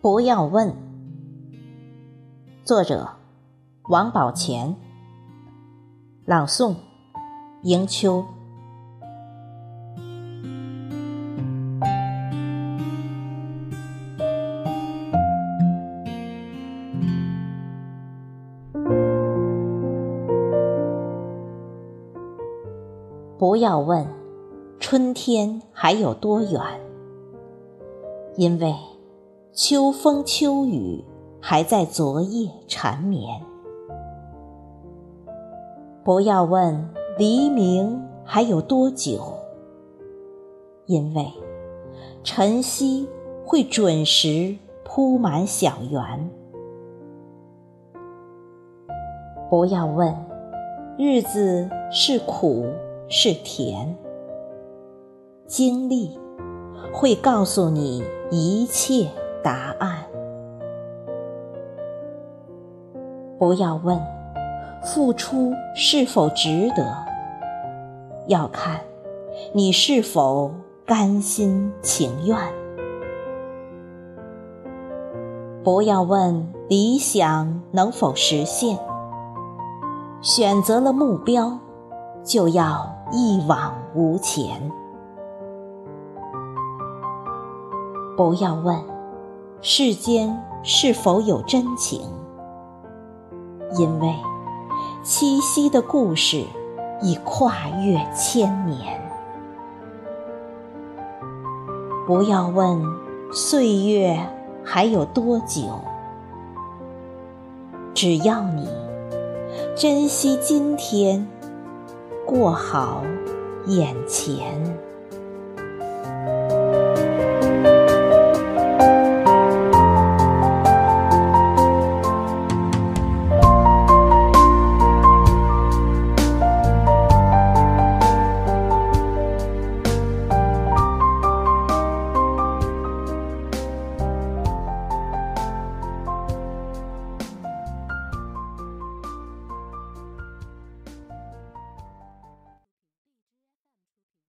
不要问。作者：王宝乾。朗诵：迎秋。不要问，春天还有多远？因为秋风秋雨还在昨夜缠绵。不要问黎明还有多久？因为晨曦会准时铺满小园。不要问日子是苦。是甜，经历会告诉你一切答案。不要问付出是否值得，要看你是否甘心情愿。不要问理想能否实现，选择了目标，就要。一往无前。不要问世间是否有真情，因为七夕的故事已跨越千年。不要问岁月还有多久，只要你珍惜今天。过好眼前。